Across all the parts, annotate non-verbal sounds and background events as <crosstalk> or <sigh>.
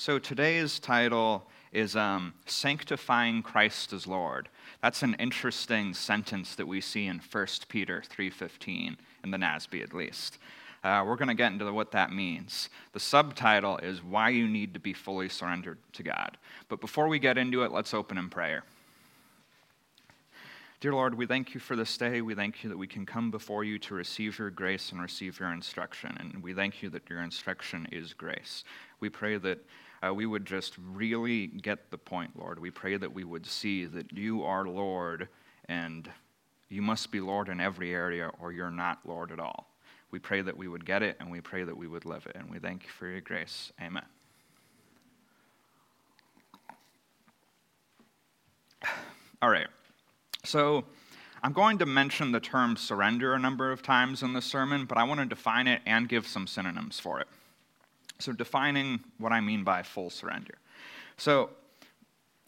So today's title is um, Sanctifying Christ as Lord. That's an interesting sentence that we see in 1 Peter 3.15, in the NASB at least. Uh, we're going to get into what that means. The subtitle is Why You Need to Be Fully Surrendered to God. But before we get into it, let's open in prayer. Dear Lord, we thank you for this day. We thank you that we can come before you to receive your grace and receive your instruction. And we thank you that your instruction is grace. We pray that uh, we would just really get the point, Lord. We pray that we would see that you are Lord and you must be Lord in every area or you're not Lord at all. We pray that we would get it and we pray that we would live it. And we thank you for your grace. Amen. <sighs> All right. So, I'm going to mention the term surrender a number of times in the sermon, but I want to define it and give some synonyms for it. So, defining what I mean by full surrender. So,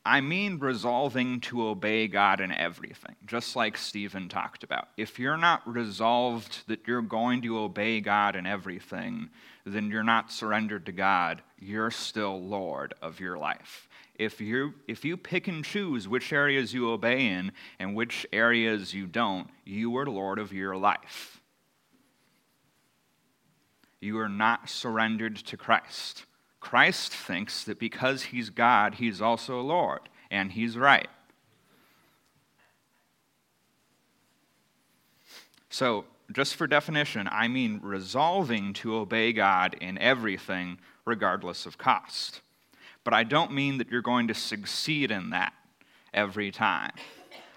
I mean resolving to obey God in everything, just like Stephen talked about. If you're not resolved that you're going to obey God in everything, then you're not surrendered to God. You're still Lord of your life if you if you pick and choose which areas you obey in and which areas you don't, you are Lord of your life. You are not surrendered to Christ. Christ thinks that because he's God, he's also Lord, and he's right. So, just for definition, I mean resolving to obey God in everything, regardless of cost. But I don't mean that you're going to succeed in that every time.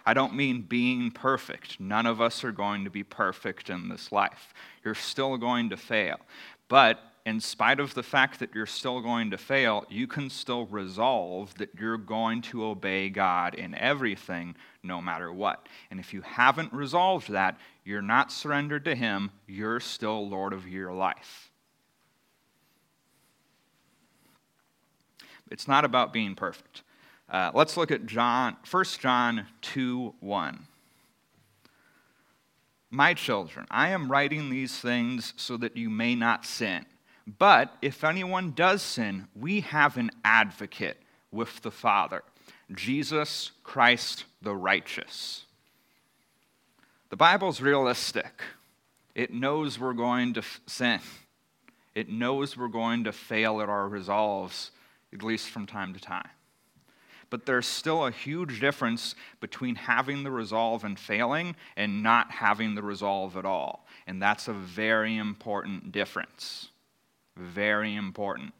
I don't mean being perfect. None of us are going to be perfect in this life. You're still going to fail. But in spite of the fact that you're still going to fail, you can still resolve that you're going to obey God in everything, no matter what. And if you haven't resolved that, you're not surrendered to Him, you're still Lord of your life. It's not about being perfect. Uh, let's look at John, 1 John 2 1. My children, I am writing these things so that you may not sin. But if anyone does sin, we have an advocate with the Father, Jesus Christ the righteous. The Bible's realistic. It knows we're going to sin. It knows we're going to fail at our resolves at least from time to time. But there's still a huge difference between having the resolve and failing and not having the resolve at all. And that's a very important difference. Very important.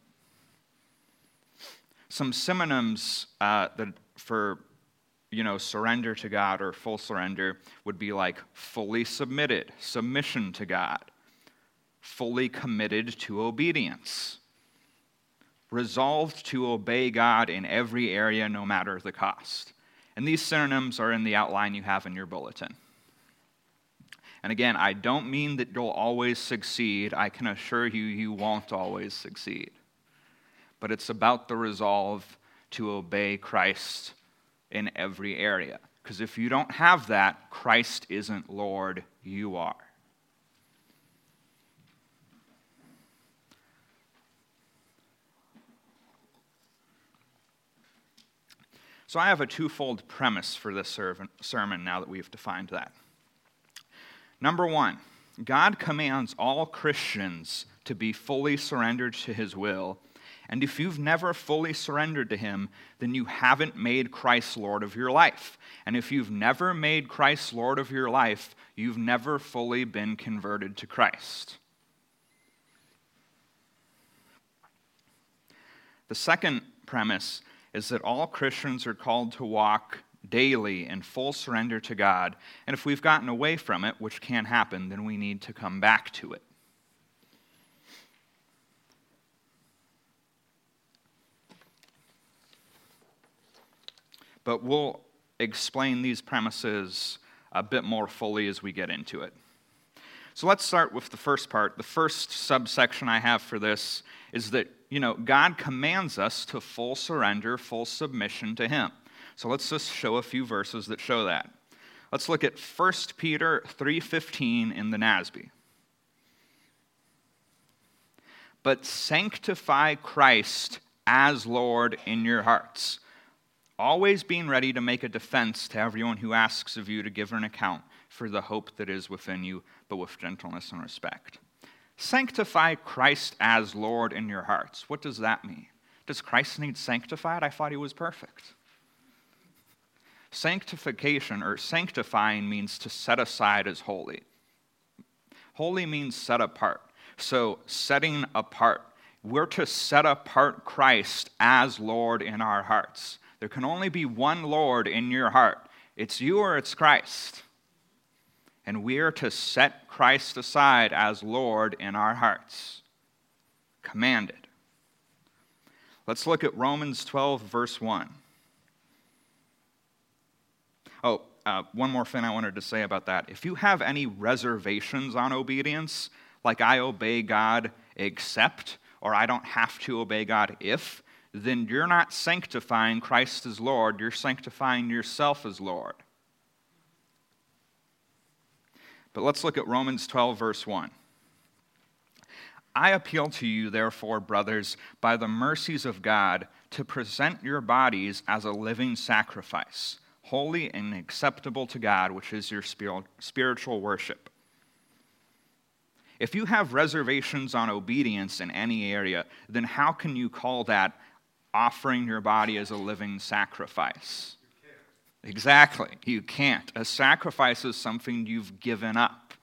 Some synonyms uh, that for you know surrender to God or full surrender would be like fully submitted, submission to God, fully committed to obedience resolved to obey God in every area, no matter the cost. And these synonyms are in the outline you have in your bulletin. And again, I don't mean that you'll always succeed. I can assure you, you won't always succeed. But it's about the resolve to obey Christ in every area. Because if you don't have that, Christ isn't Lord, you are. So I have a twofold premise for this sermon now that we've defined that. Number one, God commands all Christians to be fully surrendered to his will. And if you've never fully surrendered to him, then you haven't made Christ Lord of your life. And if you've never made Christ Lord of your life, you've never fully been converted to Christ. The second premise is that all Christians are called to walk daily in full surrender to God. And if we've gotten away from it, which can happen, then we need to come back to it. But we'll explain these premises a bit more fully as we get into it. So let's start with the first part. The first subsection I have for this is that you know, God commands us to full surrender, full submission to Him. So let's just show a few verses that show that. Let's look at 1 Peter 3:15 in the NASB. But sanctify Christ as Lord in your hearts, always being ready to make a defense to everyone who asks of you to give an account for the hope that is within you, but with gentleness and respect. Sanctify Christ as Lord in your hearts. What does that mean? Does Christ need sanctified? I thought he was perfect. Sanctification or sanctifying means to set aside as holy. Holy means set apart. So, setting apart. We're to set apart Christ as Lord in our hearts. There can only be one Lord in your heart it's you or it's Christ. And we are to set Christ aside as Lord in our hearts. Commanded. Let's look at Romans 12, verse 1. Oh, uh, one more thing I wanted to say about that. If you have any reservations on obedience, like I obey God except, or I don't have to obey God if, then you're not sanctifying Christ as Lord, you're sanctifying yourself as Lord. But let's look at Romans 12, verse 1. I appeal to you, therefore, brothers, by the mercies of God, to present your bodies as a living sacrifice, holy and acceptable to God, which is your spiritual worship. If you have reservations on obedience in any area, then how can you call that offering your body as a living sacrifice? Exactly. You can't. A sacrifice is something you've given up.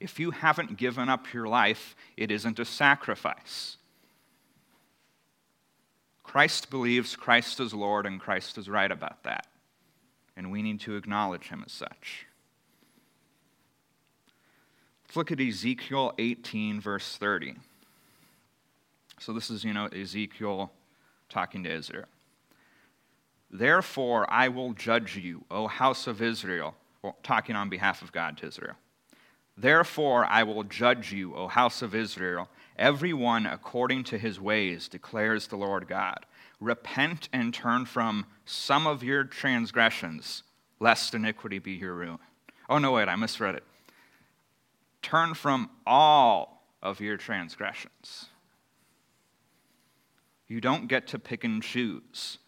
If you haven't given up your life, it isn't a sacrifice. Christ believes Christ is Lord, and Christ is right about that. And we need to acknowledge him as such. Let's look at Ezekiel 18, verse 30. So this is, you know, Ezekiel talking to Israel. Therefore, I will judge you, O house of Israel, well, talking on behalf of God to Israel. Therefore, I will judge you, O house of Israel, every one according to his ways, declares the Lord God. Repent and turn from some of your transgressions, lest iniquity be your ruin. Oh, no, wait, I misread it. Turn from all of your transgressions. You don't get to pick and choose.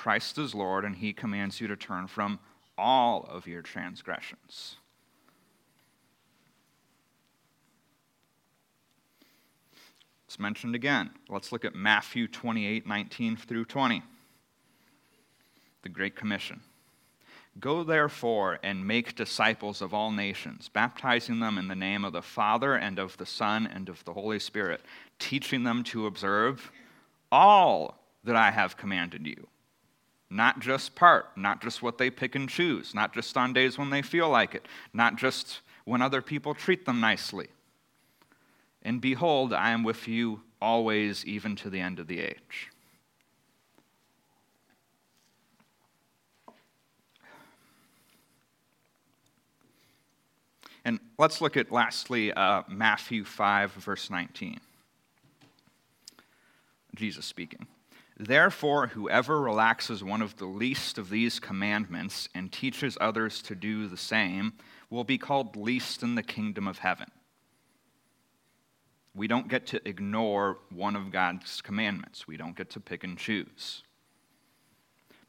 Christ is Lord, and he commands you to turn from all of your transgressions. It's mentioned again. Let's look at Matthew 28 19 through 20. The Great Commission. Go therefore and make disciples of all nations, baptizing them in the name of the Father and of the Son and of the Holy Spirit, teaching them to observe all that I have commanded you not just part, not just what they pick and choose, not just on days when they feel like it, not just when other people treat them nicely. And behold, I am with you always, even to the end of the age. And let's look at lastly uh, Matthew 5, verse 19. Jesus speaking. Therefore, whoever relaxes one of the least of these commandments and teaches others to do the same will be called least in the kingdom of heaven. We don't get to ignore one of God's commandments, we don't get to pick and choose.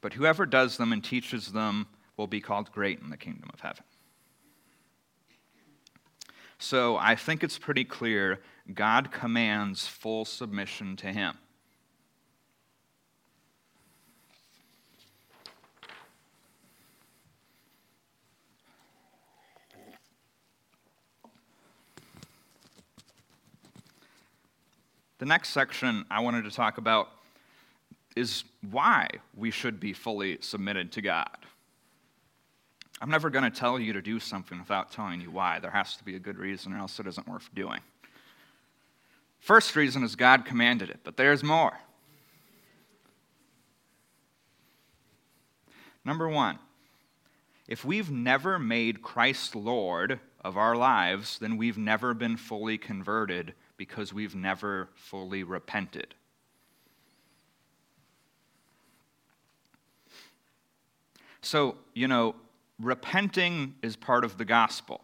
But whoever does them and teaches them will be called great in the kingdom of heaven. So I think it's pretty clear God commands full submission to Him. The next section I wanted to talk about is why we should be fully submitted to God. I'm never going to tell you to do something without telling you why. There has to be a good reason, or else it isn't worth doing. First reason is God commanded it, but there's more. Number one, if we've never made Christ Lord of our lives, then we've never been fully converted because we've never fully repented. So, you know, repenting is part of the gospel.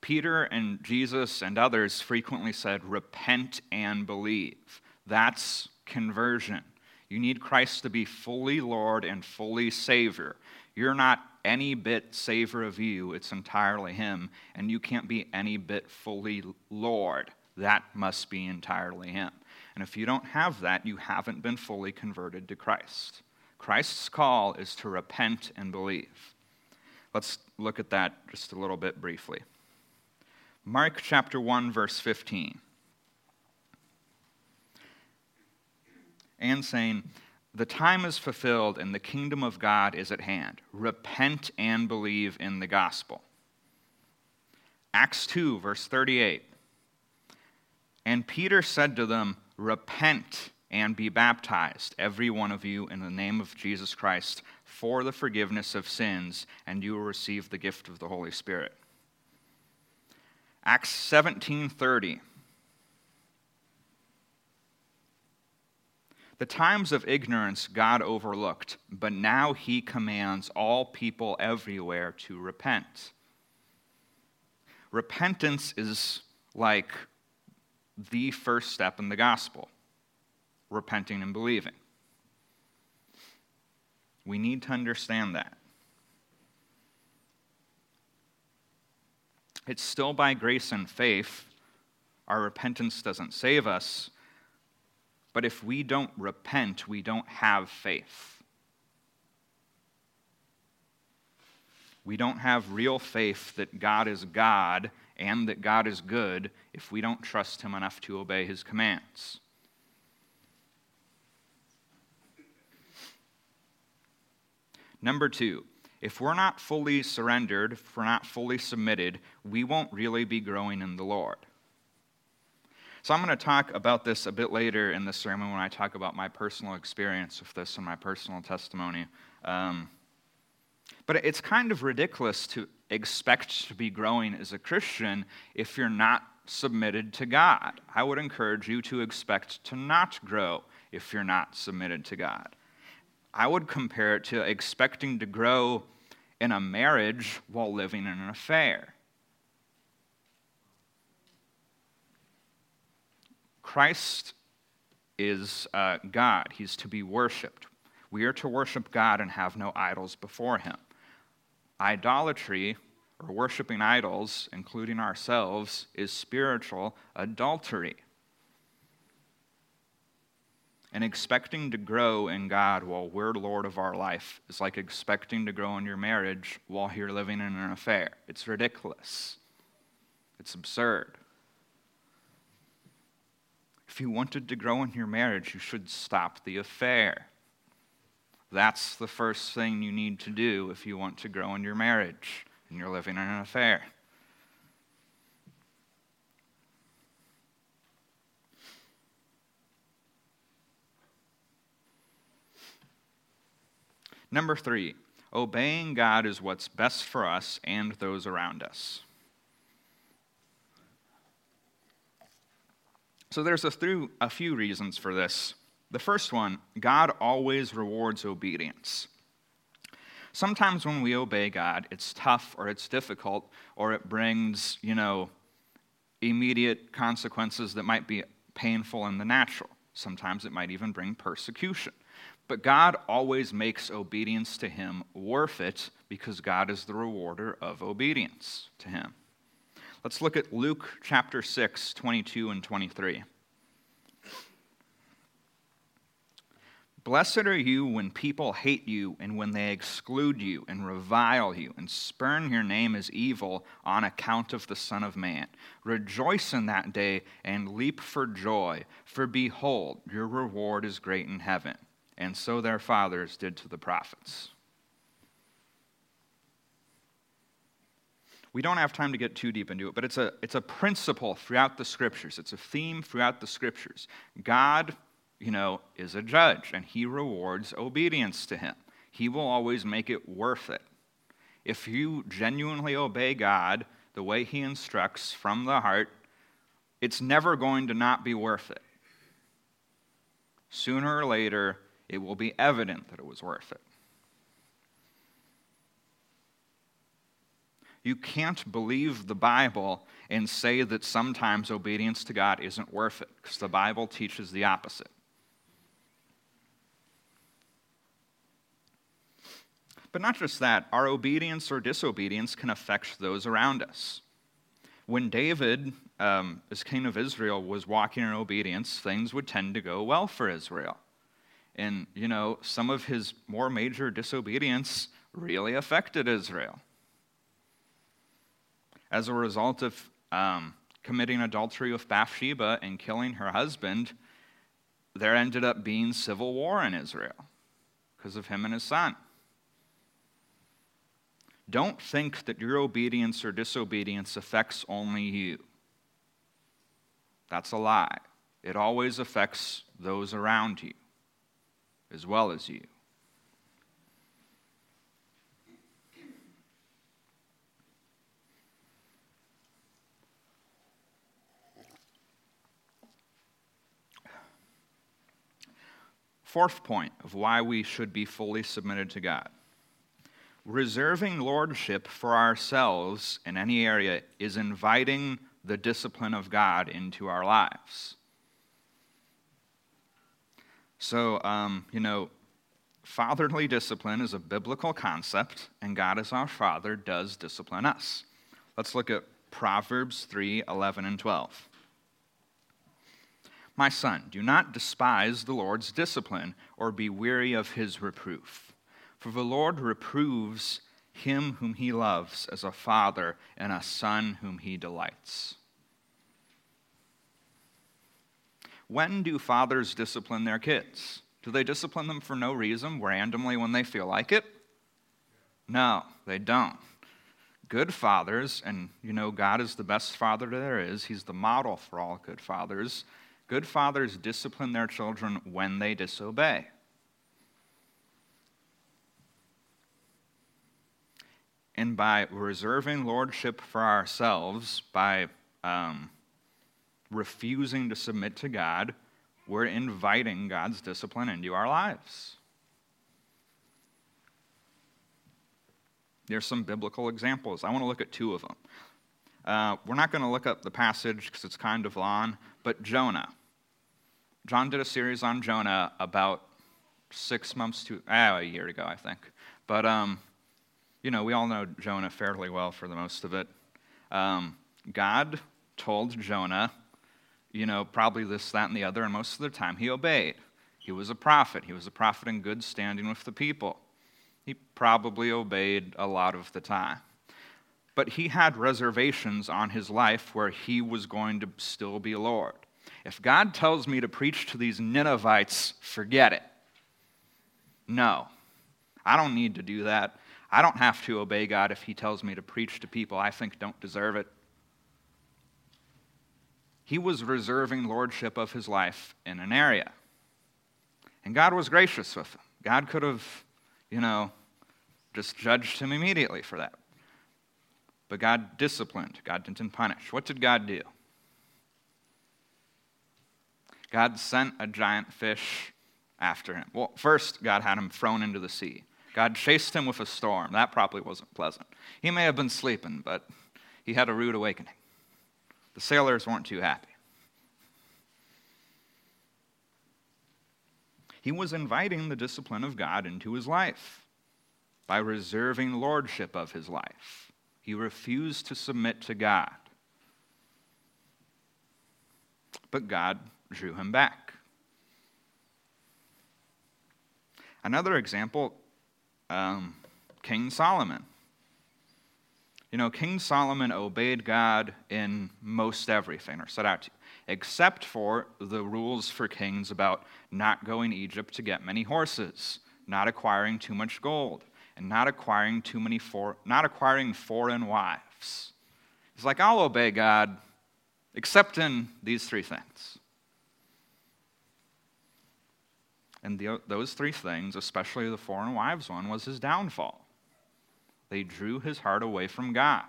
Peter and Jesus and others frequently said, repent and believe. That's conversion. You need Christ to be fully Lord and fully Savior. You're not any bit Savior of you, it's entirely Him, and you can't be any bit fully Lord. That must be entirely Him. And if you don't have that, you haven't been fully converted to Christ. Christ's call is to repent and believe. Let's look at that just a little bit briefly. Mark chapter 1, verse 15. And saying, The time is fulfilled and the kingdom of God is at hand. Repent and believe in the gospel. Acts 2, verse 38. And Peter said to them, Repent and be baptized, every one of you, in the name of Jesus Christ, for the forgiveness of sins, and you will receive the gift of the Holy Spirit. Acts 17:30 The times of ignorance God overlooked, but now he commands all people everywhere to repent. Repentance is like the first step in the gospel repenting and believing. We need to understand that. It's still by grace and faith. Our repentance doesn't save us. But if we don't repent, we don't have faith. We don't have real faith that God is God and that God is good if we don't trust Him enough to obey His commands. Number two, if we're not fully surrendered, if we're not fully submitted, we won't really be growing in the Lord. So I'm going to talk about this a bit later in the sermon when I talk about my personal experience with this and my personal testimony. Um, but it's kind of ridiculous to expect to be growing as a Christian if you're not submitted to God. I would encourage you to expect to not grow if you're not submitted to God. I would compare it to expecting to grow in a marriage while living in an affair. Christ is uh, God, He's to be worshiped. We are to worship God and have no idols before Him. Idolatry, or worshiping idols, including ourselves, is spiritual adultery. And expecting to grow in God while we're Lord of our life is like expecting to grow in your marriage while you're living in an affair. It's ridiculous. It's absurd. If you wanted to grow in your marriage, you should stop the affair. That's the first thing you need to do if you want to grow in your marriage and you're living in an affair. Number three, obeying God is what's best for us and those around us. So there's a, through, a few reasons for this. The first one God always rewards obedience. Sometimes when we obey God, it's tough or it's difficult or it brings, you know, immediate consequences that might be painful in the natural. Sometimes it might even bring persecution. But God always makes obedience to Him worth it because God is the rewarder of obedience to Him. Let's look at Luke chapter 6, 22 and 23. Blessed are you when people hate you and when they exclude you and revile you and spurn your name as evil on account of the Son of Man. Rejoice in that day and leap for joy, for behold, your reward is great in heaven and so their fathers did to the prophets. We don't have time to get too deep into it, but it's a, it's a principle throughout the scriptures. It's a theme throughout the scriptures. God, you know, is a judge, and he rewards obedience to him. He will always make it worth it. If you genuinely obey God the way he instructs from the heart, it's never going to not be worth it. Sooner or later, it will be evident that it was worth it. You can't believe the Bible and say that sometimes obedience to God isn't worth it, because the Bible teaches the opposite. But not just that, our obedience or disobedience can affect those around us. When David, um, as king of Israel, was walking in obedience, things would tend to go well for Israel. And, you know, some of his more major disobedience really affected Israel. As a result of um, committing adultery with Bathsheba and killing her husband, there ended up being civil war in Israel because of him and his son. Don't think that your obedience or disobedience affects only you. That's a lie. It always affects those around you as well as you. Fourth point of why we should be fully submitted to God. Reserving lordship for ourselves in any area is inviting the discipline of God into our lives. So, um, you know, fatherly discipline is a biblical concept, and God, as our Father, does discipline us. Let's look at Proverbs 3 11 and 12. My son, do not despise the Lord's discipline or be weary of his reproof. For the Lord reproves him whom he loves as a father and a son whom he delights. When do fathers discipline their kids? Do they discipline them for no reason, randomly when they feel like it? No, they don't. Good fathers, and you know, God is the best father there is, He's the model for all good fathers. Good fathers discipline their children when they disobey. And by reserving lordship for ourselves, by um, refusing to submit to God, we're inviting God's discipline into our lives. There's some biblical examples. I want to look at two of them. Uh, we're not going to look up the passage because it's kind of long, but Jonah. John did a series on Jonah about six months to ah, a year ago, I think. But um, you know, we all know Jonah fairly well for the most of it. Um, God told Jonah you know, probably this, that, and the other, and most of the time he obeyed. He was a prophet. He was a prophet in good standing with the people. He probably obeyed a lot of the time. But he had reservations on his life where he was going to still be Lord. If God tells me to preach to these Ninevites, forget it. No, I don't need to do that. I don't have to obey God if He tells me to preach to people I think don't deserve it he was reserving lordship of his life in an area. And God was gracious with him. God could have, you know, just judged him immediately for that. But God disciplined, God didn't punish. What did God do? God sent a giant fish after him. Well, first, God had him thrown into the sea. God chased him with a storm. That probably wasn't pleasant. He may have been sleeping, but he had a rude awakening. The sailors weren't too happy. He was inviting the discipline of God into his life by reserving lordship of his life. He refused to submit to God. But God drew him back. Another example um, King Solomon. You know, King Solomon obeyed God in most everything, or set out to, except for the rules for kings about not going to Egypt to get many horses, not acquiring too much gold, and not acquiring too many for, not acquiring foreign wives. He's like, I'll obey God, except in these three things. And the, those three things, especially the foreign wives one, was his downfall. They drew his heart away from God.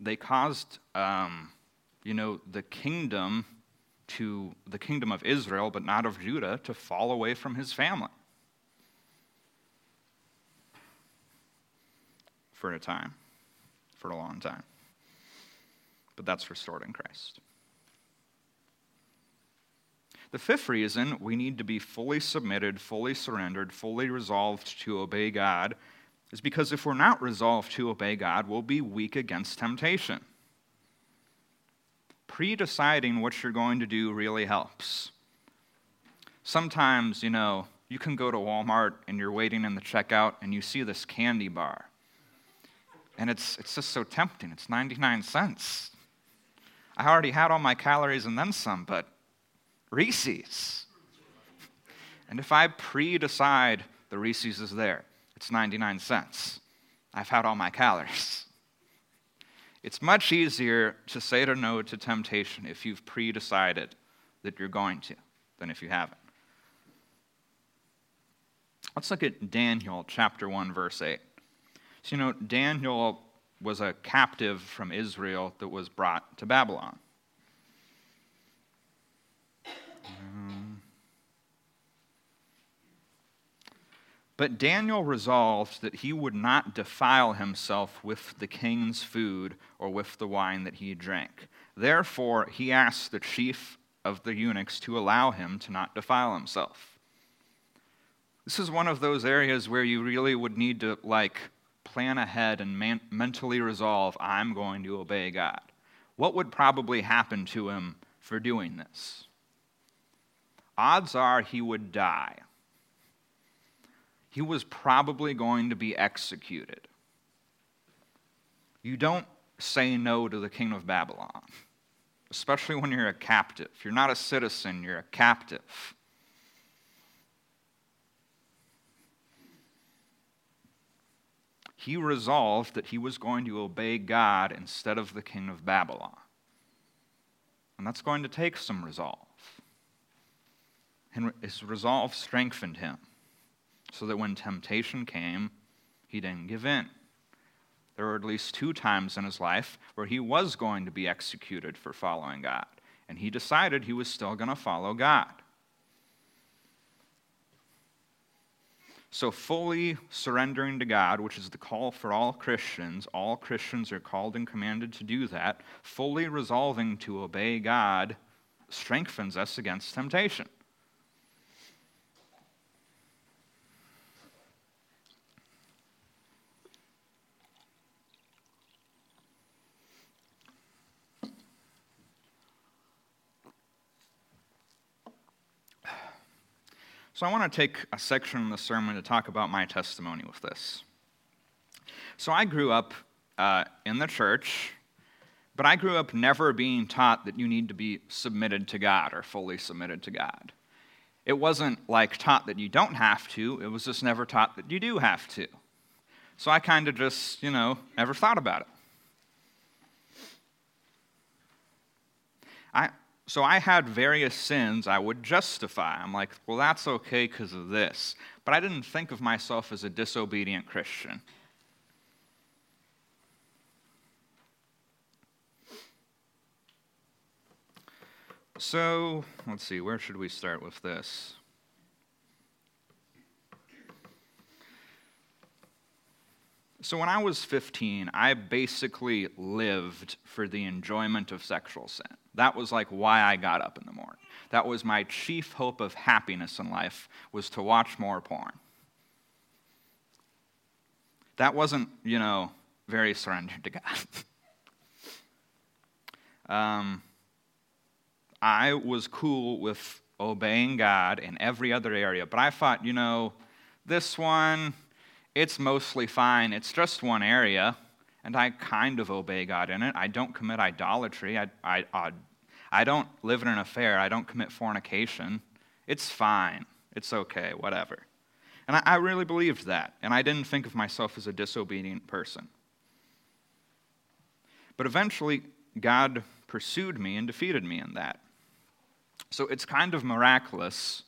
They caused, um, you know, the kingdom to the kingdom of Israel, but not of Judah, to fall away from his family for a time, for a long time. But that's restored in Christ. The fifth reason we need to be fully submitted, fully surrendered, fully resolved to obey God is because if we're not resolved to obey God, we'll be weak against temptation. Pre deciding what you're going to do really helps. Sometimes, you know, you can go to Walmart and you're waiting in the checkout and you see this candy bar. And it's, it's just so tempting. It's 99 cents. I already had all my calories and then some, but Reese's. And if I pre decide the Reese's is there, it's 99 cents. I've had all my calories. It's much easier to say to no to temptation if you've pre decided that you're going to than if you haven't. Let's look at Daniel chapter 1, verse 8. So, you know, Daniel was a captive from Israel that was brought to Babylon. But Daniel resolved that he would not defile himself with the king's food or with the wine that he drank. Therefore, he asked the chief of the eunuchs to allow him to not defile himself. This is one of those areas where you really would need to, like, plan ahead and man- mentally resolve, I'm going to obey God. What would probably happen to him for doing this? Odds are he would die. He was probably going to be executed. You don't say no to the king of Babylon, especially when you're a captive. You're not a citizen, you're a captive. he resolved that he was going to obey God instead of the king of Babylon. And that's going to take some resolve. And his resolve strengthened him so that when temptation came, he didn't give in. There were at least two times in his life where he was going to be executed for following God, and he decided he was still going to follow God. So, fully surrendering to God, which is the call for all Christians, all Christians are called and commanded to do that, fully resolving to obey God strengthens us against temptation. So I want to take a section in the sermon to talk about my testimony with this. So I grew up uh, in the church, but I grew up never being taught that you need to be submitted to God or fully submitted to God. It wasn't like taught that you don't have to, it was just never taught that you do have to. So I kind of just, you know, never thought about it. I, so I had various sins I would justify. I'm like, well, that's okay because of this. But I didn't think of myself as a disobedient Christian. So, let's see, where should we start with this? So, when I was 15, I basically lived for the enjoyment of sexual sin. That was like why I got up in the morning. That was my chief hope of happiness in life was to watch more porn. That wasn't, you know, very surrendered to God. <laughs> um, I was cool with obeying God in every other area, but I thought, you know, this one, it's mostly fine. It's just one area, and I kind of obey God in it. I don't commit idolatry. I, I, I, I don't live in an affair. I don't commit fornication. It's fine. It's okay, whatever. And I, I really believed that, and I didn't think of myself as a disobedient person. But eventually, God pursued me and defeated me in that. So it's kind of miraculous.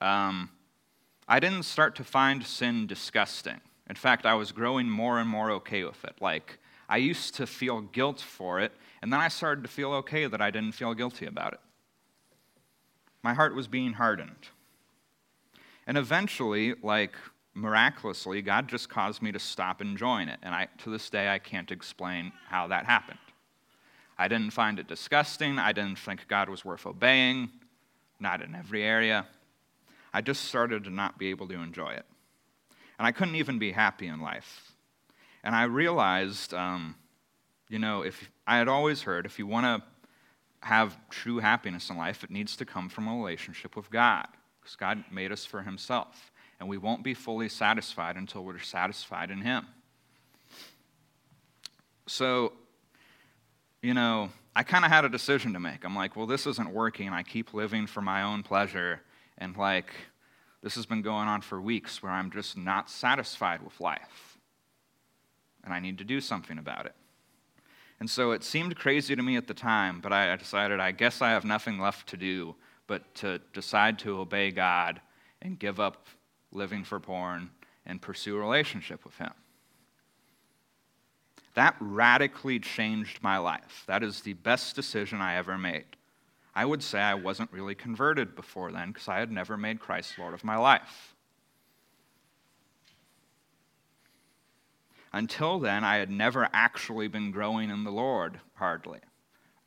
Um, I didn't start to find sin disgusting. In fact, I was growing more and more okay with it. Like, I used to feel guilt for it, and then I started to feel okay that I didn't feel guilty about it. My heart was being hardened. And eventually, like miraculously, God just caused me to stop enjoying it. And I, to this day, I can't explain how that happened. I didn't find it disgusting. I didn't think God was worth obeying. not in every area. I just started to not be able to enjoy it. And I couldn't even be happy in life. And I realized, um, you know, if I had always heard if you want to have true happiness in life, it needs to come from a relationship with God. Because God made us for Himself. And we won't be fully satisfied until we're satisfied in Him. So, you know, I kind of had a decision to make. I'm like, well, this isn't working. I keep living for my own pleasure. And, like, this has been going on for weeks where I'm just not satisfied with life. And I need to do something about it. And so it seemed crazy to me at the time, but I decided I guess I have nothing left to do but to decide to obey God and give up living for porn and pursue a relationship with Him. That radically changed my life. That is the best decision I ever made. I would say I wasn't really converted before then because I had never made Christ Lord of my life. Until then, I had never actually been growing in the Lord, hardly.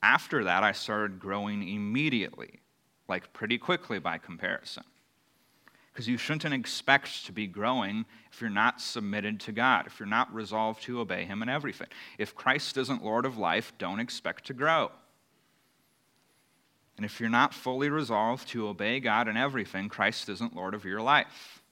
After that, I started growing immediately, like pretty quickly by comparison because you shouldn't expect to be growing if you're not submitted to God, if you're not resolved to obey Him in everything. If Christ isn't Lord of life, don't expect to grow. And if you're not fully resolved to obey God in everything, Christ isn't Lord of your life.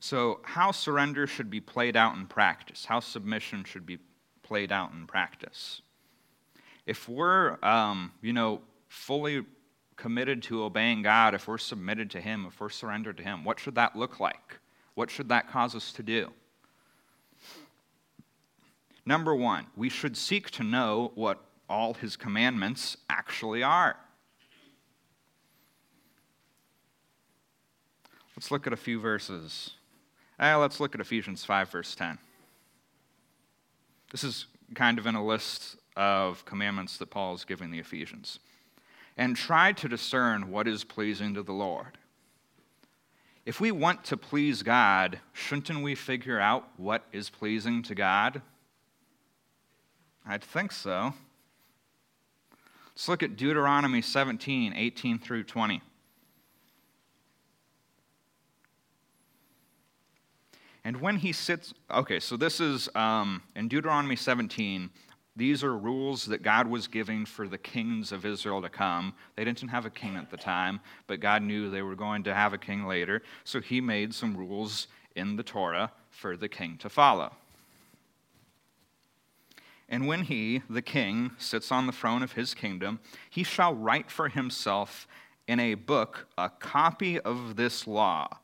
So, how surrender should be played out in practice, how submission should be played out in practice. If we're, um, you know, fully committed to obeying God, if we're submitted to Him, if we're surrendered to Him, what should that look like? What should that cause us to do? Number one, we should seek to know what all His commandments actually are. Let's look at a few verses. Uh, let's look at Ephesians 5, verse 10. This is kind of in a list of commandments that Paul is giving the Ephesians. And try to discern what is pleasing to the Lord. If we want to please God, shouldn't we figure out what is pleasing to God? I'd think so. Let's look at Deuteronomy 17, 18 through 20. And when he sits, okay, so this is um, in Deuteronomy 17. These are rules that God was giving for the kings of Israel to come. They didn't have a king at the time, but God knew they were going to have a king later. So he made some rules in the Torah for the king to follow. And when he, the king, sits on the throne of his kingdom, he shall write for himself in a book a copy of this law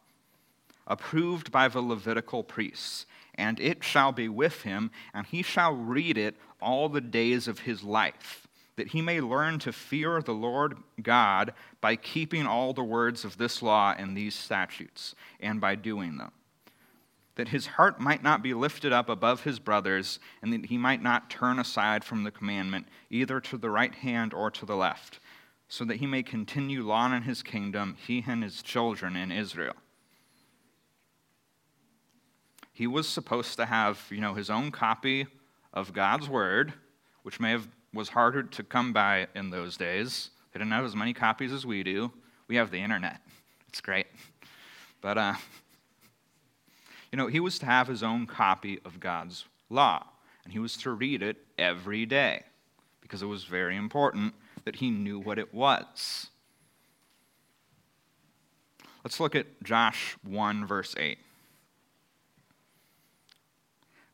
approved by the Levitical priests. And it shall be with him, and he shall read it all the days of his life, that he may learn to fear the Lord God by keeping all the words of this law and these statutes, and by doing them. That his heart might not be lifted up above his brothers, and that he might not turn aside from the commandment, either to the right hand or to the left, so that he may continue long in his kingdom, he and his children in Israel he was supposed to have, you know, his own copy of God's word, which may have was harder to come by in those days. They didn't have as many copies as we do. We have the internet. It's great. But uh, you know, he was to have his own copy of God's law, and he was to read it every day because it was very important that he knew what it was. Let's look at Josh 1, verse 8.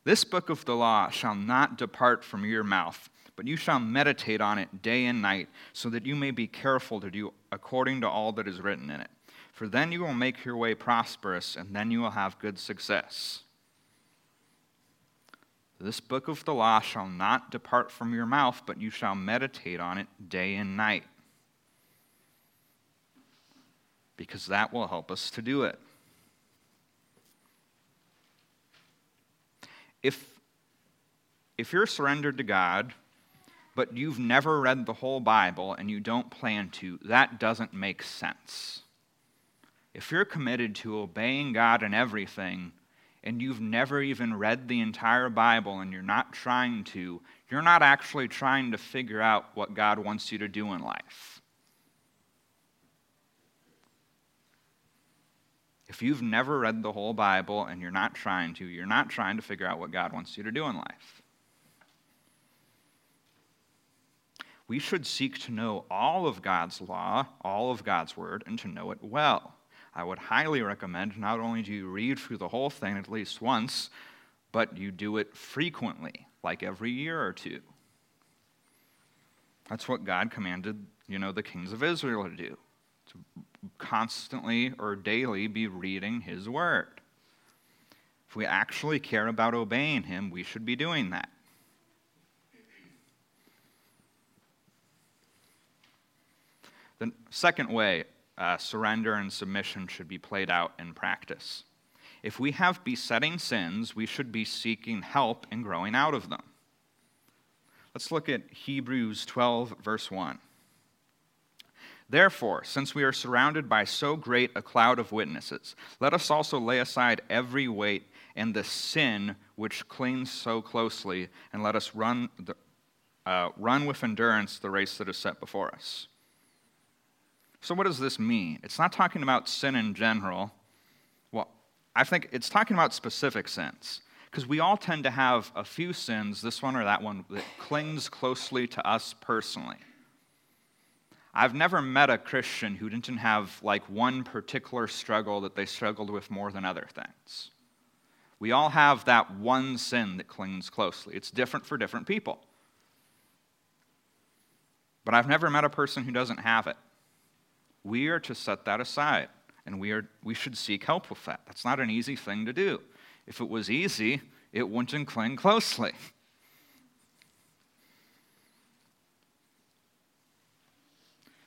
This book of the law shall not depart from your mouth, but you shall meditate on it day and night, so that you may be careful to do according to all that is written in it. For then you will make your way prosperous, and then you will have good success. This book of the law shall not depart from your mouth, but you shall meditate on it day and night. Because that will help us to do it. If, if you're surrendered to God, but you've never read the whole Bible and you don't plan to, that doesn't make sense. if you're committed to obeying God in everything, and you've never even read the entire Bible and you're not trying to, you're not actually trying to figure out what God wants you to do in life. If you've never read the whole Bible and you're not trying to, you're not trying to figure out what God wants you to do in life. We should seek to know all of God's law, all of God's word, and to know it well. I would highly recommend not only do you read through the whole thing at least once, but you do it frequently, like every year or two. That's what God commanded, you know, the kings of Israel to do. To constantly or daily be reading his word. If we actually care about obeying him, we should be doing that. The second way uh, surrender and submission should be played out in practice. If we have besetting sins, we should be seeking help in growing out of them. Let's look at Hebrews 12, verse 1. Therefore, since we are surrounded by so great a cloud of witnesses, let us also lay aside every weight and the sin which clings so closely, and let us run, the, uh, run with endurance the race that is set before us. So, what does this mean? It's not talking about sin in general. Well, I think it's talking about specific sins. Because we all tend to have a few sins, this one or that one, that clings closely to us personally. I've never met a Christian who didn't have like one particular struggle that they struggled with more than other things. We all have that one sin that clings closely. It's different for different people. But I've never met a person who doesn't have it. We are to set that aside, and we, are, we should seek help with that. That's not an easy thing to do. If it was easy, it wouldn't cling closely.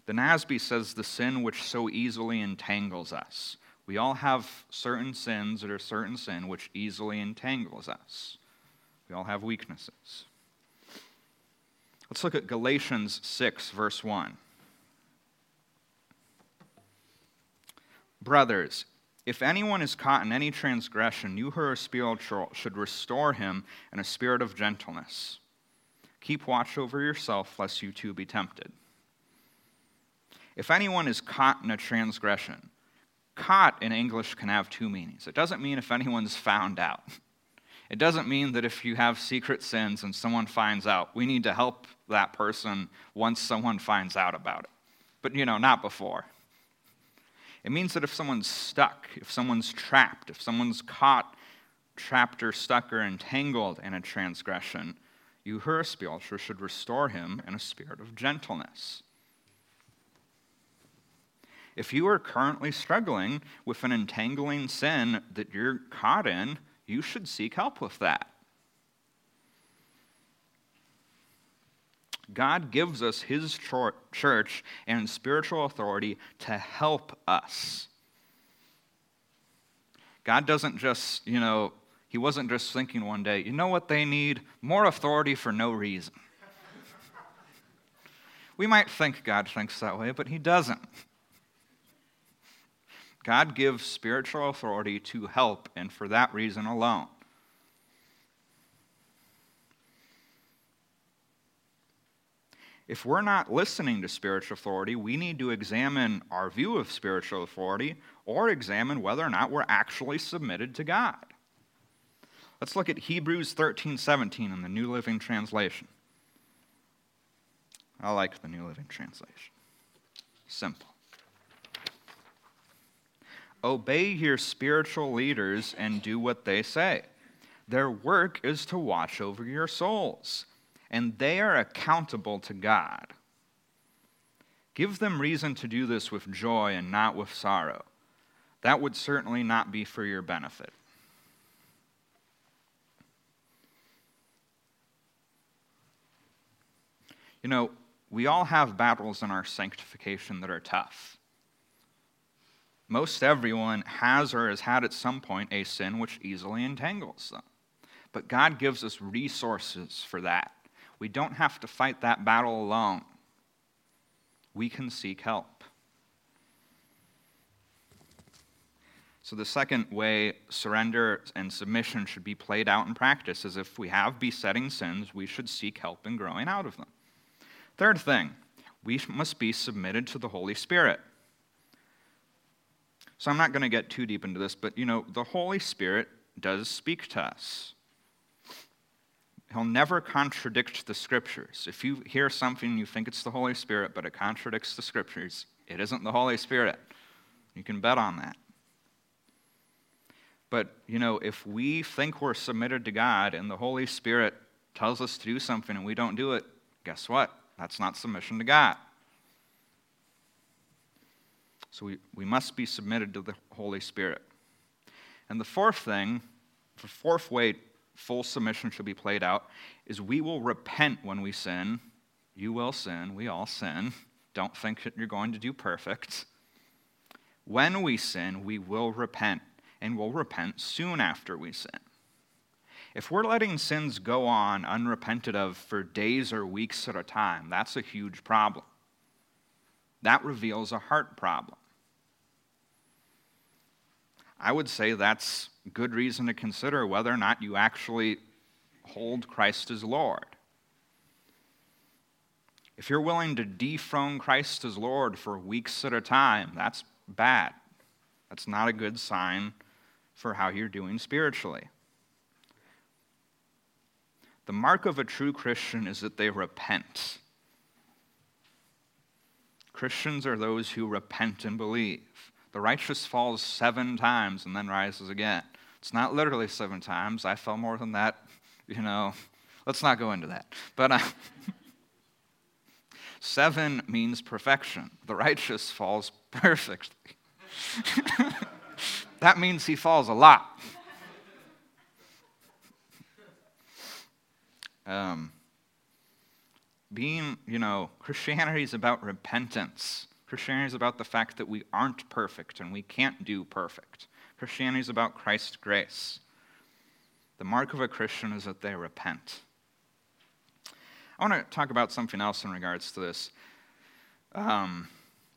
The NASB says the sin which so easily entangles us. We all have certain sins that are certain sin which easily entangles us. We all have weaknesses. Let's look at Galatians 6, verse 1. Brothers, if anyone is caught in any transgression, you who are spiritual should restore him in a spirit of gentleness. Keep watch over yourself, lest you too be tempted. If anyone is caught in a transgression, caught in English can have two meanings. It doesn't mean if anyone's found out. <laughs> It doesn't mean that if you have secret sins and someone finds out, we need to help that person once someone finds out about it. But, you know, not before. It means that if someone's stuck, if someone's trapped, if someone's caught, trapped, or stuck, or entangled in a transgression, you, Hurspilcher, should restore him in a spirit of gentleness. If you are currently struggling with an entangling sin that you're caught in, you should seek help with that. God gives us His church and spiritual authority to help us. God doesn't just, you know, He wasn't just thinking one day, you know what they need? More authority for no reason. <laughs> we might think God thinks that way, but He doesn't. God gives spiritual authority to help, and for that reason alone. if we're not listening to spiritual authority, we need to examine our view of spiritual authority or examine whether or not we're actually submitted to God. Let's look at Hebrews 13 17 in the New Living Translation. I like the New Living Translation. Simple. Obey your spiritual leaders and do what they say. Their work is to watch over your souls and they are accountable to God. Give them reason to do this with joy and not with sorrow. That would certainly not be for your benefit. You know, we all have battles in our sanctification that are tough. Most everyone has or has had at some point a sin which easily entangles them. But God gives us resources for that. We don't have to fight that battle alone. We can seek help. So, the second way surrender and submission should be played out in practice is if we have besetting sins, we should seek help in growing out of them. Third thing, we must be submitted to the Holy Spirit. So, I'm not going to get too deep into this, but you know, the Holy Spirit does speak to us. He'll never contradict the scriptures. If you hear something you think it's the Holy Spirit, but it contradicts the scriptures, it isn't the Holy Spirit. You can bet on that. But, you know, if we think we're submitted to God and the Holy Spirit tells us to do something and we don't do it, guess what? That's not submission to God. So we, we must be submitted to the Holy Spirit. And the fourth thing, the fourth way full submission should be played out, is we will repent when we sin. You will sin. We all sin. Don't think that you're going to do perfect. When we sin, we will repent, and we'll repent soon after we sin. If we're letting sins go on unrepented of for days or weeks at a time, that's a huge problem. That reveals a heart problem. I would say that's good reason to consider whether or not you actually hold Christ as Lord. If you're willing to dethrone Christ as Lord for weeks at a time, that's bad. That's not a good sign for how you're doing spiritually. The mark of a true Christian is that they repent. Christians are those who repent and believe. The righteous falls seven times and then rises again. It's not literally seven times. I fell more than that. <laughs> You know, let's not go into that. But uh, <laughs> seven means perfection. The righteous falls <laughs> perfectly. that means he falls a lot. Um, being, you know, Christianity is about repentance. Christianity is about the fact that we aren't perfect and we can't do perfect. Christianity is about Christ's grace. The mark of a Christian is that they repent. I want to talk about something else in regards to this. Um,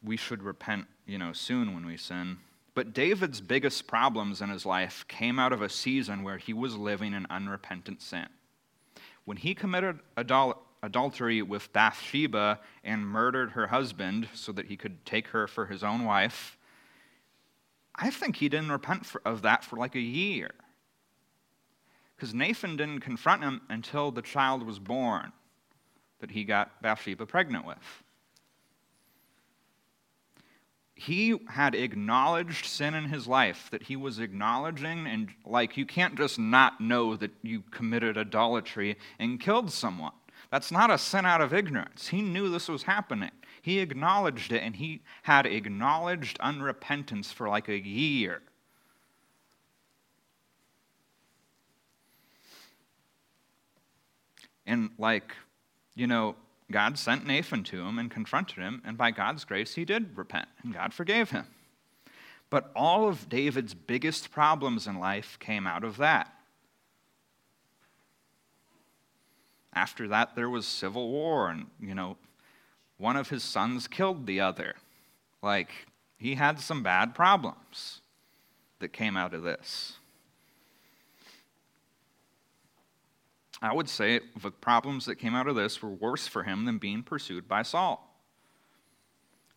we should repent, you know, soon when we sin. But David's biggest problems in his life came out of a season where he was living in unrepentant sin. When he committed adul- adultery with Bathsheba and murdered her husband so that he could take her for his own wife, I think he didn't repent for, of that for like a year. Because Nathan didn't confront him until the child was born that he got Bathsheba pregnant with. He had acknowledged sin in his life, that he was acknowledging, and like you can't just not know that you committed idolatry and killed someone. That's not a sin out of ignorance. He knew this was happening. He acknowledged it, and he had acknowledged unrepentance for like a year. And, like, you know, God sent Nathan to him and confronted him, and by God's grace, he did repent, and God forgave him. But all of David's biggest problems in life came out of that. After that, there was civil war, and, you know, one of his sons killed the other. Like, he had some bad problems that came out of this. I would say the problems that came out of this were worse for him than being pursued by Saul.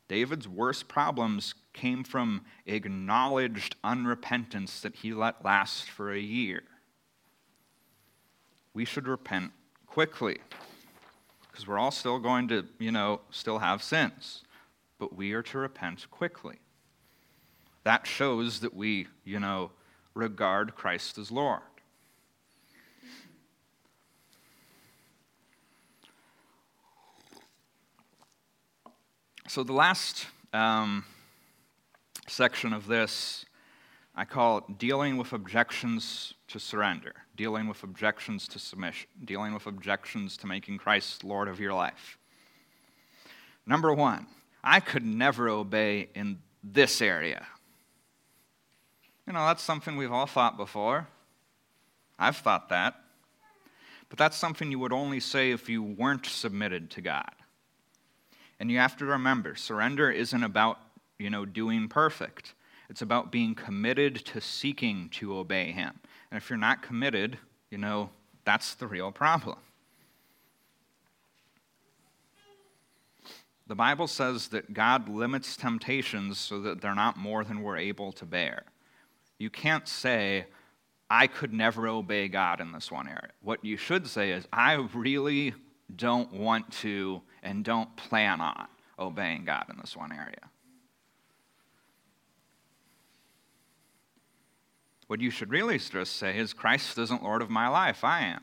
David's worst problems came from acknowledged unrepentance that he let last for a year. We should repent quickly because we're all still going to, you know, still have sins. But we are to repent quickly. That shows that we, you know, regard Christ as Lord. So the last um, section of this I call dealing with objections to surrender, dealing with objections to submission, dealing with objections to making Christ Lord of your life. Number one, I could never obey in this area. You know, that's something we've all thought before. I've thought that. But that's something you would only say if you weren't submitted to God. And you have to remember, surrender isn't about, you know, doing perfect. It's about being committed to seeking to obey Him. And if you're not committed, you know, that's the real problem. The Bible says that God limits temptations so that they're not more than we're able to bear. You can't say, I could never obey God in this one area. What you should say is, I really don't want to and don't plan on obeying God in this one area. What you should really just say is, Christ isn't Lord of my life, I am.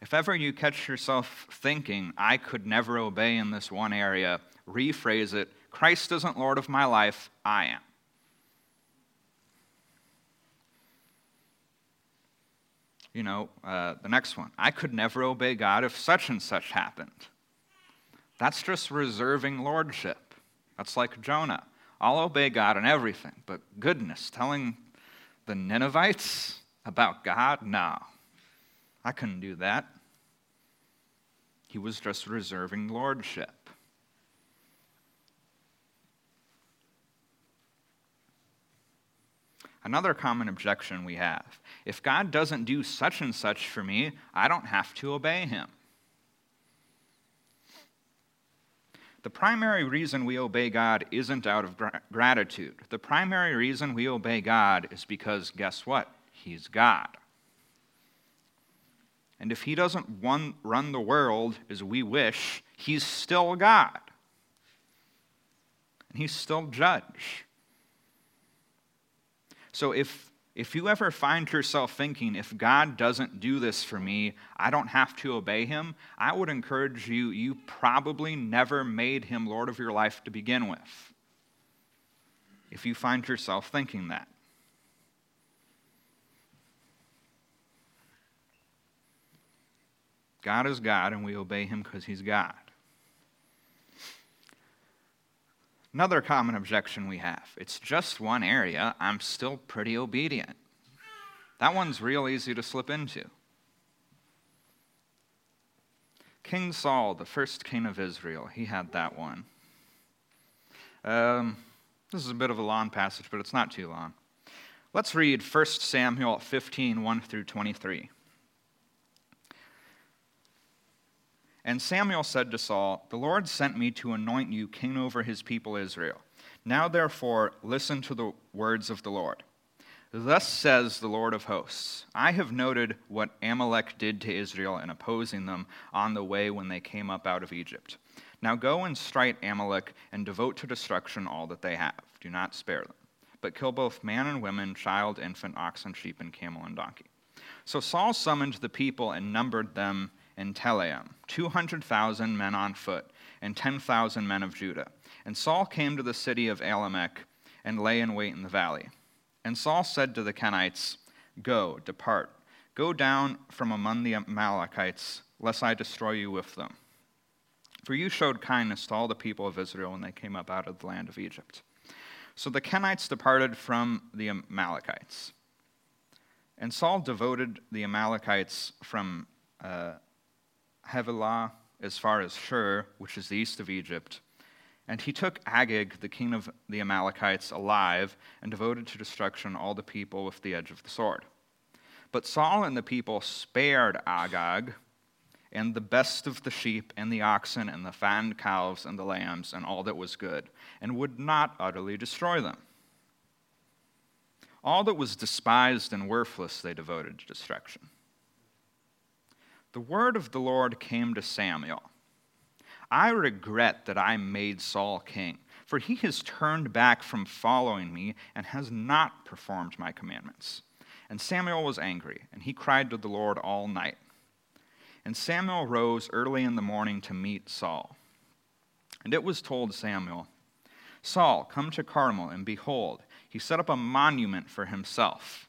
If ever you catch yourself thinking, I could never obey in this one area, rephrase it Christ isn't Lord of my life, I am. You know, uh, the next one I could never obey God if such and such happened. That's just reserving lordship. That's like Jonah. I'll obey God in everything, but goodness, telling the Ninevites about God? No. I couldn't do that. He was just reserving lordship. Another common objection we have if God doesn't do such and such for me, I don't have to obey him. The primary reason we obey God isn't out of gra- gratitude. The primary reason we obey God is because, guess what? He's God. And if he doesn't run the world as we wish, he's still God. And he's still judge. So if, if you ever find yourself thinking, if God doesn't do this for me, I don't have to obey him, I would encourage you, you probably never made him Lord of your life to begin with. If you find yourself thinking that. God is God, and we obey him because he's God. Another common objection we have it's just one area, I'm still pretty obedient. That one's real easy to slip into. King Saul, the first king of Israel, he had that one. Um, this is a bit of a long passage, but it's not too long. Let's read 1 Samuel 15 1 through 23. And Samuel said to Saul, The Lord sent me to anoint you king over his people Israel. Now, therefore, listen to the words of the Lord. Thus says the Lord of hosts I have noted what Amalek did to Israel in opposing them on the way when they came up out of Egypt. Now go and strike Amalek and devote to destruction all that they have. Do not spare them, but kill both man and woman, child, infant, ox and sheep, and camel and donkey. So Saul summoned the people and numbered them in Telaim, 200,000 men on foot, and 10,000 men of Judah. And Saul came to the city of Amalek and lay in wait in the valley. And Saul said to the Kenites, Go, depart, go down from among the Amalekites, lest I destroy you with them. For you showed kindness to all the people of Israel when they came up out of the land of Egypt. So the Kenites departed from the Amalekites. And Saul devoted the Amalekites from uh, Havilah as far as Shur, which is the east of Egypt. And he took Agag, the king of the Amalekites, alive and devoted to destruction all the people with the edge of the sword. But Saul and the people spared Agag and the best of the sheep and the oxen and the fattened calves and the lambs and all that was good, and would not utterly destroy them. All that was despised and worthless they devoted to destruction the word of the Lord came to Samuel I regret that I made Saul king, for he has turned back from following me and has not performed my commandments. And Samuel was angry, and he cried to the Lord all night. And Samuel rose early in the morning to meet Saul. And it was told Samuel, Saul, come to Carmel, and behold, he set up a monument for himself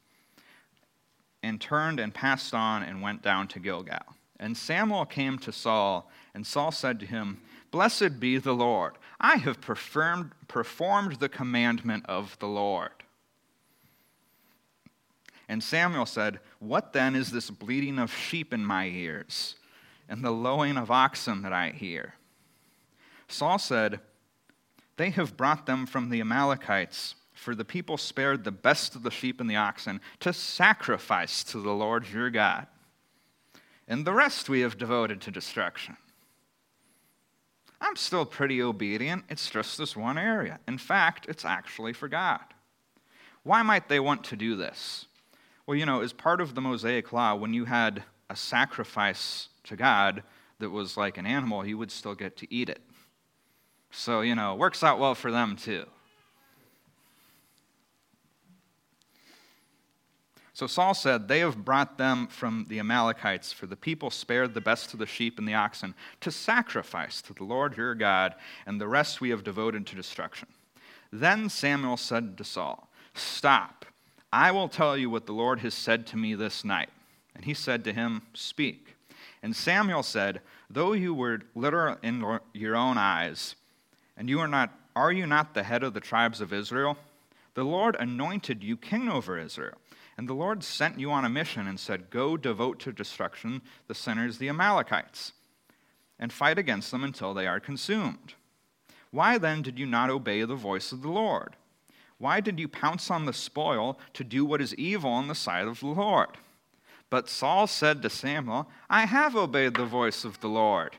and turned and passed on and went down to Gilgal. And Samuel came to Saul, and Saul said to him, Blessed be the Lord. I have performed, performed the commandment of the Lord. And Samuel said, What then is this bleating of sheep in my ears, and the lowing of oxen that I hear? Saul said, They have brought them from the Amalekites, for the people spared the best of the sheep and the oxen to sacrifice to the Lord your God. And the rest we have devoted to destruction. I'm still pretty obedient. It's just this one area. In fact, it's actually for God. Why might they want to do this? Well, you know, as part of the Mosaic law, when you had a sacrifice to God that was like an animal, you would still get to eat it. So, you know, it works out well for them too. So Saul said, They have brought them from the Amalekites, for the people spared the best of the sheep and the oxen to sacrifice to the Lord your God, and the rest we have devoted to destruction. Then Samuel said to Saul, Stop, I will tell you what the Lord has said to me this night. And he said to him, Speak. And Samuel said, Though you were literal in your own eyes, and you are not, are you not the head of the tribes of Israel? The Lord anointed you king over Israel. And the Lord sent you on a mission and said, Go devote to destruction the sinners, the Amalekites, and fight against them until they are consumed. Why then did you not obey the voice of the Lord? Why did you pounce on the spoil to do what is evil in the sight of the Lord? But Saul said to Samuel, I have obeyed the voice of the Lord.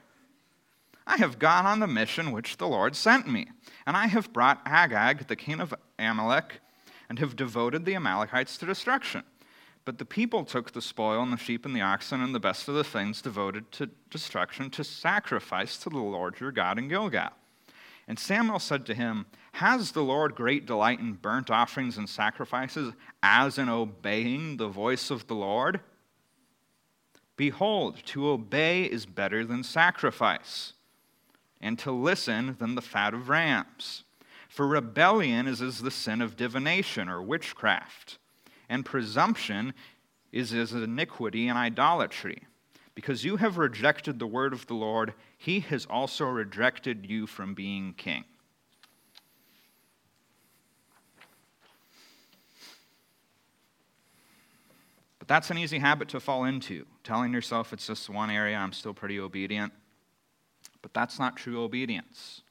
I have gone on the mission which the Lord sent me, and I have brought Agag, the king of Amalek, and have devoted the Amalekites to destruction. But the people took the spoil and the sheep and the oxen and the best of the things devoted to destruction to sacrifice to the Lord your God in Gilgal. And Samuel said to him, Has the Lord great delight in burnt offerings and sacrifices, as in obeying the voice of the Lord? Behold, to obey is better than sacrifice and to listen than the fat of rams. For rebellion is as the sin of divination or witchcraft, and presumption is as iniquity and idolatry. Because you have rejected the word of the Lord, he has also rejected you from being king. But that's an easy habit to fall into, telling yourself it's just one area, I'm still pretty obedient. But that's not true obedience.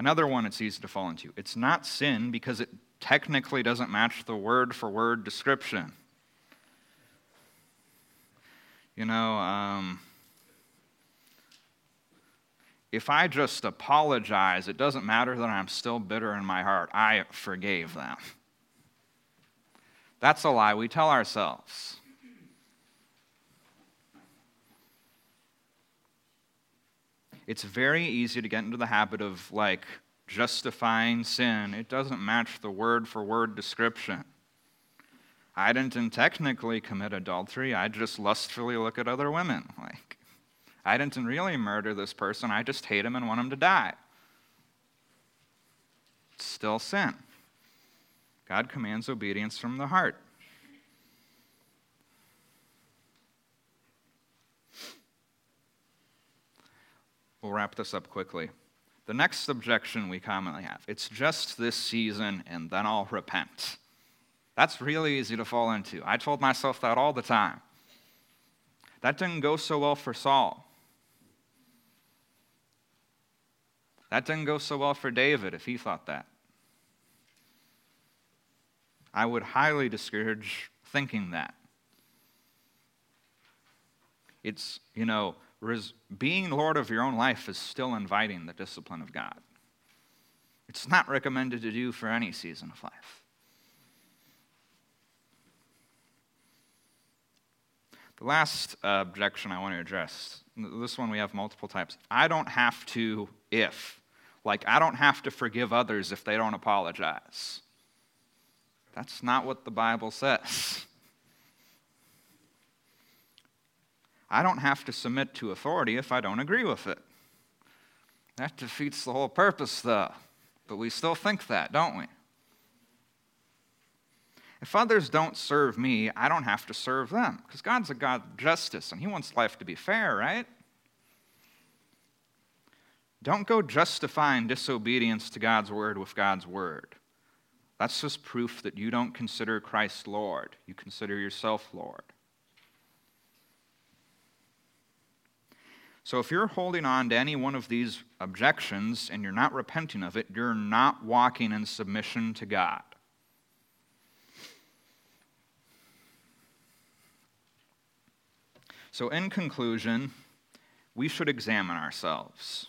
Another one it's easy to fall into. It's not sin because it technically doesn't match the word for word description. You know, um, if I just apologize, it doesn't matter that I'm still bitter in my heart. I forgave them. That's a lie we tell ourselves. It's very easy to get into the habit of like justifying sin. It doesn't match the word for word description. I didn't technically commit adultery. I just lustfully look at other women. <laughs> Like, I didn't really murder this person. I just hate him and want him to die. It's still sin. God commands obedience from the heart. We'll wrap this up quickly. The next objection we commonly have it's just this season and then I'll repent. That's really easy to fall into. I told myself that all the time. That didn't go so well for Saul. That didn't go so well for David if he thought that. I would highly discourage thinking that. It's, you know, Res- being Lord of your own life is still inviting the discipline of God. It's not recommended to do for any season of life. The last uh, objection I want to address, this one we have multiple types. I don't have to if. Like, I don't have to forgive others if they don't apologize. That's not what the Bible says. I don't have to submit to authority if I don't agree with it. That defeats the whole purpose, though. But we still think that, don't we? If others don't serve me, I don't have to serve them because God's a God of justice and He wants life to be fair, right? Don't go justifying disobedience to God's word with God's word. That's just proof that you don't consider Christ Lord. You consider yourself Lord. So if you're holding on to any one of these objections and you're not repenting of it, you're not walking in submission to God. So, in conclusion, we should examine ourselves.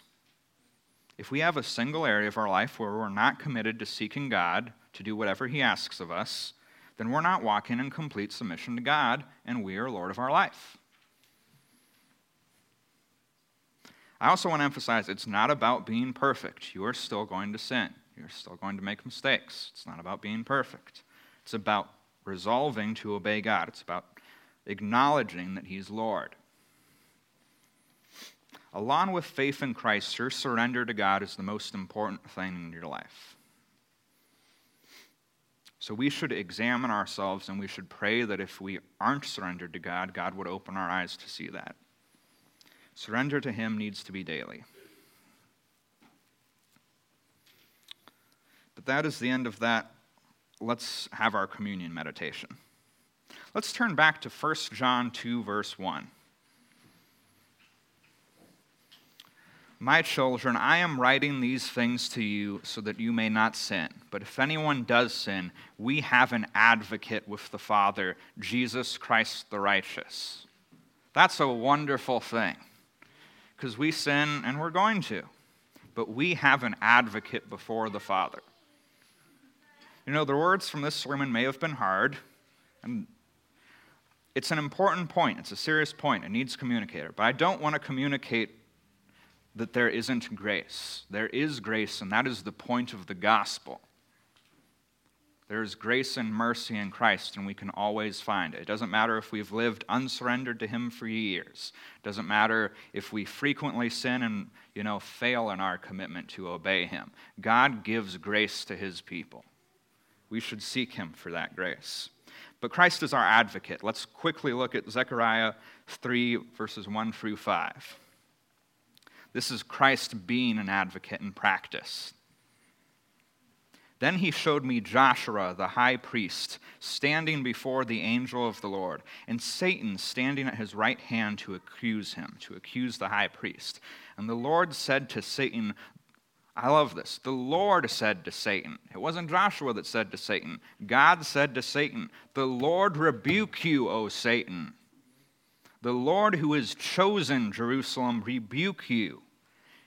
If we have a single area of our life where we're not committed to seeking God to do whatever He asks of us, then we're not walking in complete submission to God, and we are Lord of our life. I also want to emphasize it's not about being perfect. You are still going to sin, you're still going to make mistakes. It's not about being perfect. It's about resolving to obey God, it's about acknowledging that He's Lord. Along with faith in Christ, your surrender to God is the most important thing in your life. So we should examine ourselves and we should pray that if we aren't surrendered to God, God would open our eyes to see that. Surrender to Him needs to be daily. But that is the end of that. Let's have our communion meditation. Let's turn back to 1 John 2, verse 1. My children, I am writing these things to you so that you may not sin. But if anyone does sin, we have an advocate with the Father, Jesus Christ the righteous. That's a wonderful thing because we sin and we're going to. But we have an advocate before the Father. You know, the words from this sermon may have been hard, and it's an important point. It's a serious point. It needs communicator. But I don't want to communicate that there isn't grace. There is grace, and that is the point of the gospel. There is grace and mercy in Christ, and we can always find it. It doesn't matter if we've lived unsurrendered to Him for years. It doesn't matter if we frequently sin and, you know, fail in our commitment to obey Him. God gives grace to His people. We should seek Him for that grace. But Christ is our advocate. Let's quickly look at Zechariah 3, verses 1 through 5. This is Christ being an advocate in practice. Then he showed me Joshua, the high priest, standing before the angel of the Lord, and Satan standing at his right hand to accuse him, to accuse the high priest. And the Lord said to Satan, I love this. The Lord said to Satan, it wasn't Joshua that said to Satan, God said to Satan, The Lord rebuke you, O Satan. The Lord who has chosen Jerusalem rebuke you.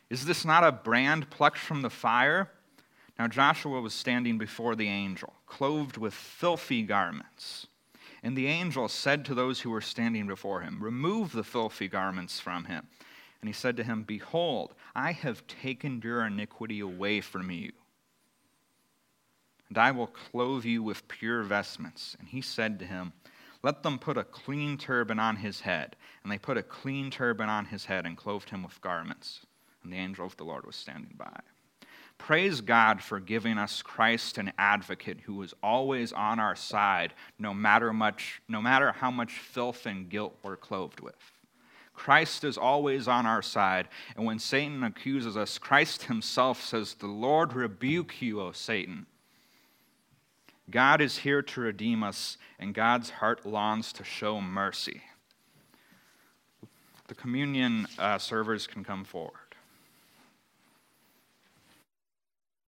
Is this not a brand plucked from the fire? Now Joshua was standing before the angel, clothed with filthy garments. And the angel said to those who were standing before him, Remove the filthy garments from him. And he said to him, Behold, I have taken your iniquity away from you. And I will clothe you with pure vestments. And he said to him, let them put a clean turban on his head. And they put a clean turban on his head and clothed him with garments. And the angel of the Lord was standing by. Praise God for giving us Christ an advocate who is always on our side, no matter, much, no matter how much filth and guilt we're clothed with. Christ is always on our side. And when Satan accuses us, Christ himself says, The Lord rebuke you, O Satan. God is here to redeem us, and God's heart longs to show mercy. The communion uh, servers can come forward.